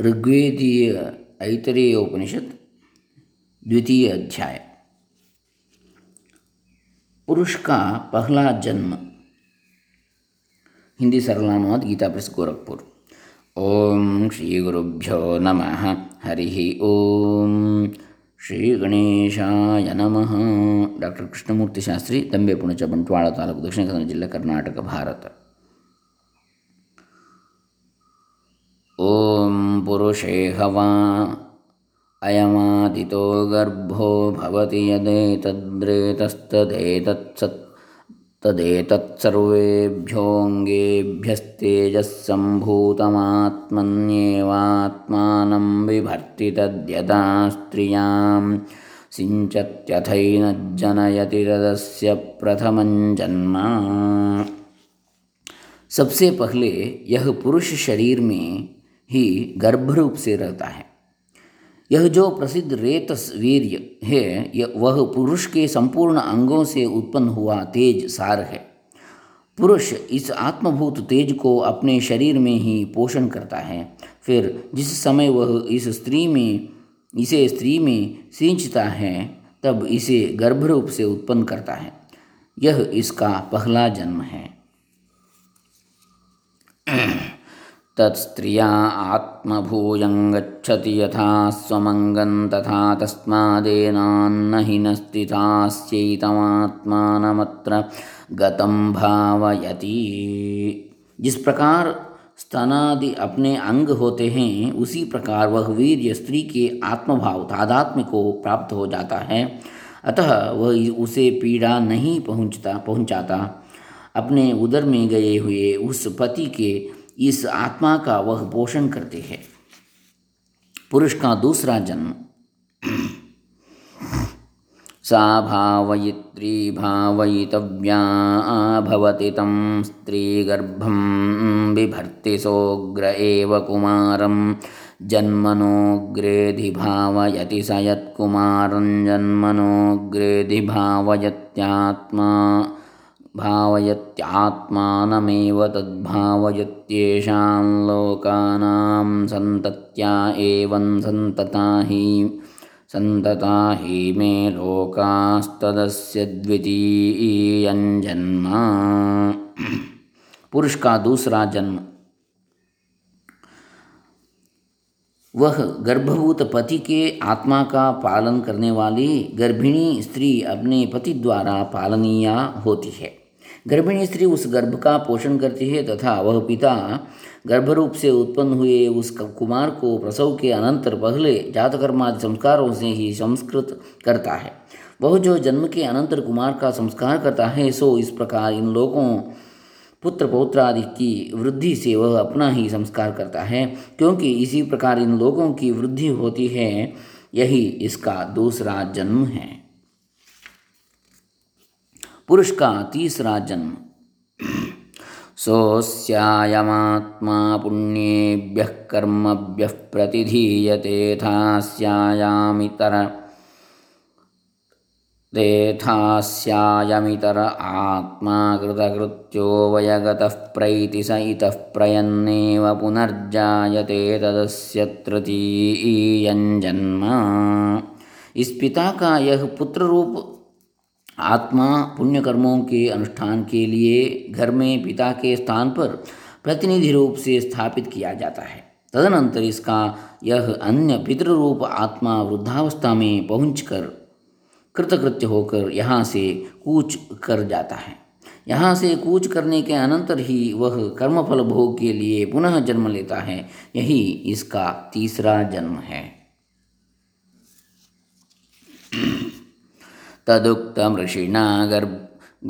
ऋग्वेदीय ऐतरेय उपनिषद द्वितीय अध्याय पुरुष का पहला जन्म हिंदी सरलानुवाद गीता प्रेस गोरखपुर ओम श्री गुरुभ्यो नमः हरि ओम ಶ್ರೀ ಗಣೇಶಾಯ ನಮಃ ಡಾಕ್ಟರ್ ಕೃಷ್ಣಮೂರ್ತಿ ಶಾಸ್ತ್ರಿ ದಂಬೆ ಪುಣಚ ಬಂಟ್ವಾಳ ತಾಲೂಕು ದಕ್ಷಿಣ ಕನ್ನಡ ಜಿಲ್ಲೆ ಕರ್ನಾಟಕ ಭಾರತ ॐ पुरुषे हवा अयमादितो गर्भो भवति यदेतद्रेतस्तदेतत्सत् तदेतत्सर्वेभ्योऽङ्गेभ्यस्तेजस्सम्भूतमात्मन्येवात्मानं बिभर्ति तद्यदा स्त्रियाँ सिञ्चत्यथैनज्जनयति तदस्य प्रथमं जन्म। सबसे पहले यह पुरुष शरीर में ही गर्भ रूप से रहता है। यह जो प्रसिद्ध रेतस वीर्य है यह वह पुरुष के संपूर्ण अंगों से उत्पन्न हुआ तेज सार है। पुरुष इस आत्मभूत तेज को अपने शरीर में ही पोषण करता है। फिर जिस समय वह इस स्त्री में, इसे स्त्री में सींचता है, तब इसे गर्भरूप से उत्पन्न करता है। यह इसका पहला जन्म है। तत्स्त्रिया आत्मभूयं गच्छति यथा स्वमङ्गं तथा तस्मादेनान्न हि न स्थितास्यैतमात्मानमत्र गतं भावयति। जिस प्रकार स्तनादि अपने अंग होते हैं, उसी प्रकार वह वीर्य स्त्री के आत्मभाव तादात्म्य को प्राप्त हो जाता है। अतः वह उसे पीड़ा नहीं पहुँचता पहुंचाता। अपने उदर में गए हुए उस पति के इस आत्मा का वह पोषण करते हैं। पुरुष का दूसरा जन्म सा भावयित्री भावयितव्या भवति तं स्त्रीगर्भं बिभर्ति सोऽग्र एव कुमारं। जन्मनोऽग्रेधि भावयति स यत्कुमारं। जन्मनोऽग्रेधि भावयत्यात्मा भावयत्यात्मानमेव तद्भावयत्येषां लोकानां सन्तत्या एवं सन्तता हि सन्तता हि मे लोकास्तदस्य द्वितीयञ्जन्म पुरुष का दूसरा जन्म। वह गर्भभूत पति के आत्मा का पालन करने वाली गर्भिणी स्त्री अपने पति द्वारा पालनीया होती है। गर्भिणी स्त्री उस गर्भ का पोषण करती है तथा वह पिता गर्भरूप से उत्पन्न हुए उस कुमार को प्रसव के अनंतर पहले जातकर्मादि संस्कारों से ही संस्कृत करता है। वह जो जन्म के अनंतर कुमार का संस्कार करता है, सो इस प्रकार इन लोगों, पुत्र पौत्र आदि की वृद्धि से वह अपना ही संस्कार करता है, क्योंकि इसी प्रकार इन लोगों की वृद्धि होती है, यही इसका दूसरा जन्म है। पुरुष का तीसरा जन्म। सोऽस्यायमात्मा पुण्येभ्यः कर्मभ्यः प्रतिधीयते थास्यायामितर। तेथास्यायमितर आत्मा कृतकृत्यो वयगतः प्रैति स इतः प्रयन्नेव पुनर्जायते तदस्य तृतीयञ्जन्म इस पिता का यह पुत्र रूप आत्मा पुण्य कर्मों के अनुष्ठान के लिए घर में पिता के स्थान पर प्रतिनिधि रूप से स्थापित किया जाता है। तदनंतर इसका यह अन्य पितृरूप आत्मा वृद्धावस्था में पहुंचकर कृतकृत्य होकर यहाँ से कूच कर जाता है। यहाँ से कूच करने के अनंतर ही वह कर्मफल भोग के लिए पुनः जन्म लेता है। यही इसका तीसरा जन्म है। तदुक्तमृषिणा गर्भ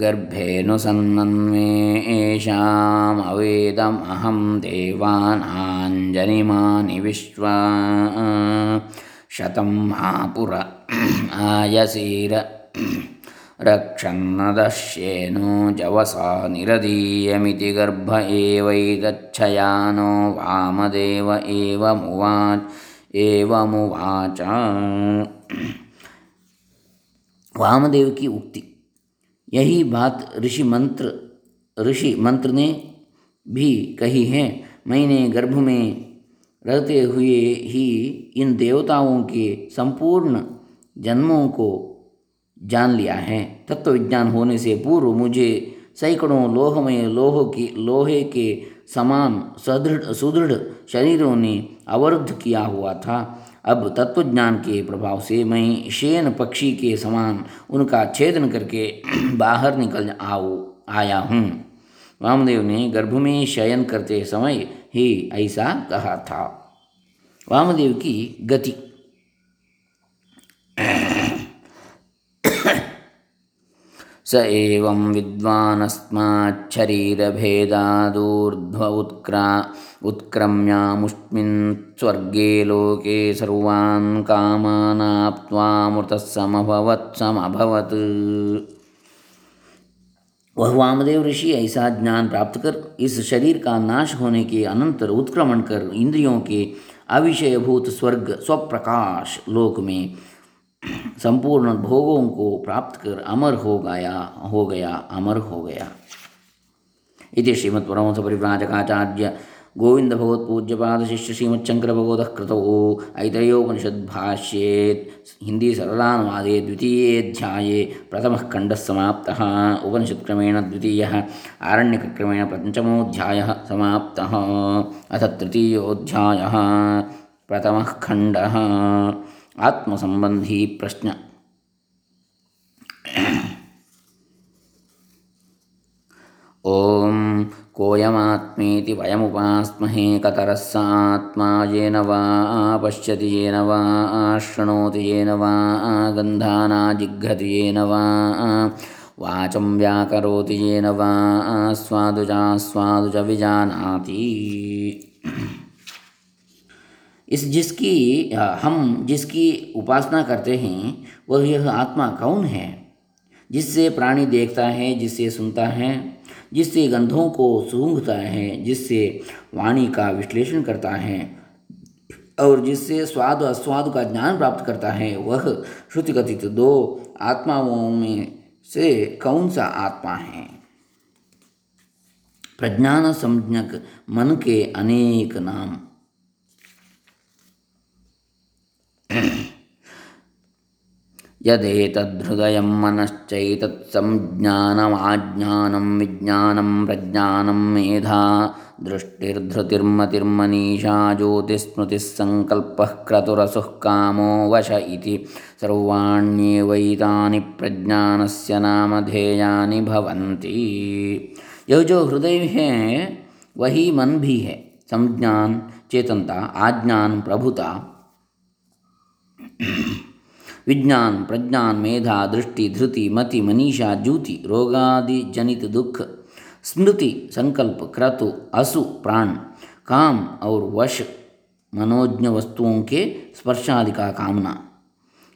गर्भेऽनुसन्नन्वेषामवेदमहं देवानाञ्जनिमानि विश्वा शतं महापुर आयसीर रक्षन्नदश्येनो जवसा निरदीयमिति गर्भ एवैतच्छयानो वामदेव एवमुवाच एवमुवाच वामदेव की उक्ति। यही बात ऋषि मंत्र ऋषि मंत्र ने भी कही है। मैंने गर्भ में रहते हुए ही इन देवताओं के संपूर्ण जन्मों को जान लिया है। तत्व विज्ञान होने से पूर्व मुझे सैकड़ों लोहमय लोह की, लोहे के समान सदृढ़, सुदृढ़ शरीरों ने अवरुद्ध किया हुआ था। अब तत्वज्ञान के प्रभाव से मैं शेन पक्षी के समान उनका छेदन करके बाहर निकल आओ आया हूँ। वामदेव ने गर्भ में शयन करते समय ही ऐसा कहा था। वामदेव की गति। स एवं विद्वानस्माच्छरीरभेदादूर्ध्व उत्क्रा, उत्क्रम्यामुष्मिन् स्वर्गे लोके सर्वान् कामानाप्त्वामृतः समभवत् समभवत् वह वामदेव ऋषि ऐसा ज्ञान प्राप्त कर इस शरीर का नाश होने के अनंतर उत्क्रमण कर इंद्रियों के अविषयभूत स्वर्ग स्वप्रकाश लोक में संपूर्ण भोगों को प्राप्त कर अमर हो गया हो गया, अमर हो गया। इति श्रीमत्परमहंस परिव्राजकाचार्य गोविंद भगवत पूज्यपाद शिष्य श्रीमच्चंकर भगवत कृतौ ऐतयोपनिषद्भाष्ये हिंदी सरलानुवादे द्वितीयेऽध्याये प्रथमः खण्डः समाप्तः उपनिषत्क्रमेण द्वितीयः, आरण्यकक्रमेण पंचमोध्याय समाप्तः, अथ तृतीयोऽध्यायः प्रथमः खण्डः आत्मसंबंधी प्रश्न। ओम कोयमात्मेति वयमुपास्महे कतरः स आत्मा येन वा पश्यति येन वा शृणोति येन वा गन्धानाजिघ्रति येन वा वाचं व्याकरोति येन वा स्वादुजास्वादुज विजानाति इस जिसकी हम जिसकी उपासना करते हैं, वह यह आत्मा कौन है? जिससे प्राणी देखता है, जिससे सुनता है, जिससे गंधों को सूंघता है, जिससे वाणी का विश्लेषण करता है, और जिससे स्वाद अस्वाद का ज्ञान प्राप्त करता है, वह श्रुति कथित दो आत्माओं में से कौन सा आत्मा है? प्रज्ञान संज्ञक मन के अनेक नाम। यदेतद्धृदयं मनश्चैतत्संज्ञानमाज्ञानं विज्ञानं प्रज्ञानं मेधा दृष्टिर्धृतिर्मतिर्मनीषा ज्योतिस्मृतिः सङ्कल्पः क्रतुरसुः कामो वश इति सर्वाण्येवैतानि प्रज्ञानस्य नामधेयानि भवन्ति। यह जो हृदय है, वही मन भी है। संज्ञान, चेतनता, आज्ञान, प्रभुता। विज्ञान, प्रज्ञान, मेधा, दृष्टि, धृति, मति, मनीषा, ज्यूति, रोगादि, जनित दुख, स्मृति, संकल्प, क्रतु, असु, प्राण, काम और वश, मनोज्ञ वस्तुओं के स्पर्शादि का कामना।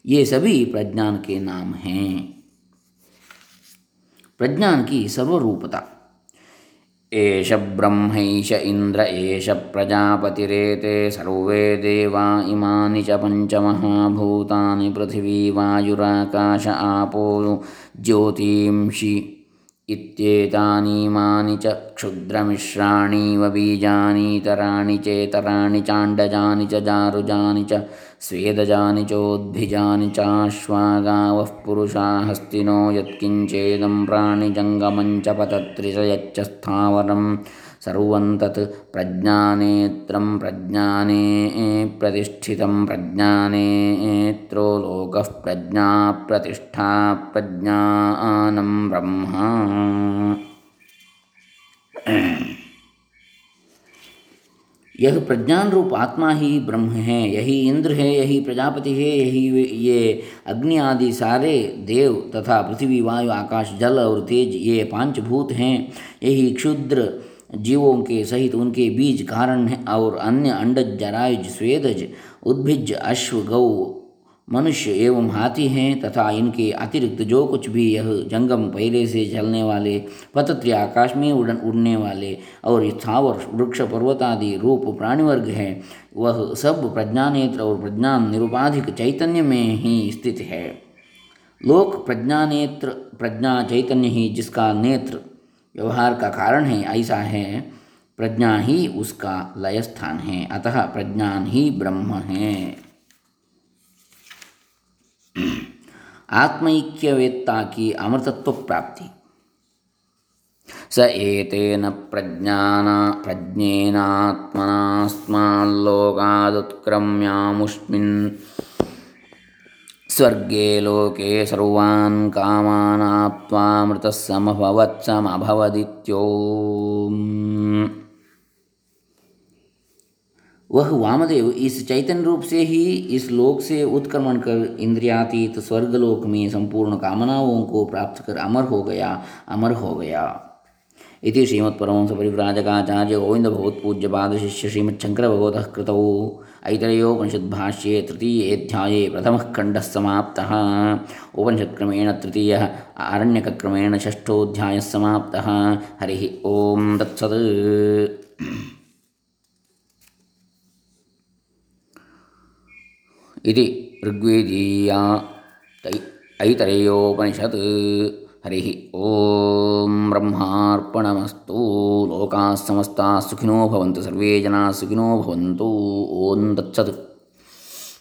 ये सभी प्रज्ञान के नाम हैं। प्रज्ञान की सर्वरूपता। एष ब्रह्मैष इन्द्र एष प्रजापतिरेते सर्वे देवा इमानि च पञ्चमहाभूतानि पृथिवी वायुराकाश आपो ज्योतिंषि इत्येतानीमानि च क्षुद्रमिश्राणीव बीजानीतराणि चेतराणि चाण्डजानि च जारुजानि च स्वेदजानि चोद्भिजानि चाश्वागावः पुरुषा हस्तिनो यत्किञ्चेदं प्राणिजङ्गमञ्च पतत्रिच यच्च स्थावरं सर्वं तत् प्रज्ञानेत्रं प्रज्ञाने प्रतिष्ठितं प्रज्ञानेत्रो लोकः प्रज्ञा प्रज्ञानं ब्रह्म। यह प्रज्ञान रूप आत्मा ही ब्रह्म है, यही इंद्र है, यही प्रजापति है, यही ये अग्नि आदि सारे देव तथा पृथ्वी, वायु, आकाश, जल और तेज ये पाँच भूत हैं। यही क्षुद्र जीवों के सहित उनके बीज कारण और अन्य अंडज, जरायुज, स्वेदज, उद्भिज, अश्व, गौ, मनुष्य एवं हाथी हैं तथा इनके अतिरिक्त जो कुछ भी यह जंगम पहले से चलने वाले, पतत्र आकाश में उड़न उड़ने वाले और स्थावर, वृक्ष पर्वत आदि रूप प्राणिवर्ग हैं, वह सब प्रज्ञानेत्र और प्रज्ञान निरुपाधिक चैतन्य में ही स्थित है। लोक प्रज्ञानेत्र प्रज्ञा चैतन्य ही जिसका नेत्र व्यवहार का कारण है, ऐसा है, प्रज्ञा ही उसका लय स्थान है, अतः प्रज्ञान ही ब्रह्म है। आत्मैक्यवेत्ता की अमृतत्व प्राप्ति। स एतेन प्रज्ञान, प्रज्ञेनात्मनास्माल्लोकादुत्क्रम्यामुष्मिन्। स्वर्गे लोके सर्वान् समभवत्समभवदित्यो वह वामदेव इस चैतन्य रूप से ही इस लोक से उत्क्रमण कर इंद्रियातीत स्वर्गलोक में संपूर्ण कामनाओं को प्राप्त कर अमर हो गया, अमर हो गया। इति श्रीमत्परमंस परिव्राजकाचार्य गोविंद भगवत्पूज्य पाद शिष्य श्रीमच्छंकर भगवत कृतौ। ऐतरेयोपनिषद्भाष्ये तृतीयेऽध्याये प्रथमः खण्डः समाप्तः। उपनिषत्क्रमेण तृतीयः, आरण्यकक्रमेण षष्ठोऽध्यायः समाप्तः। हरिः ओं तत्सत्। इति ऋग्वेदीया ऐतरेयोपनिषत्। हरिः ॐ ब्रह्मार्पणमस्तु लोकाः समस्ताः सुखिनो भवन्तु सर्वे जनाः सुखिनो भवन्तु ॐ तत्सत्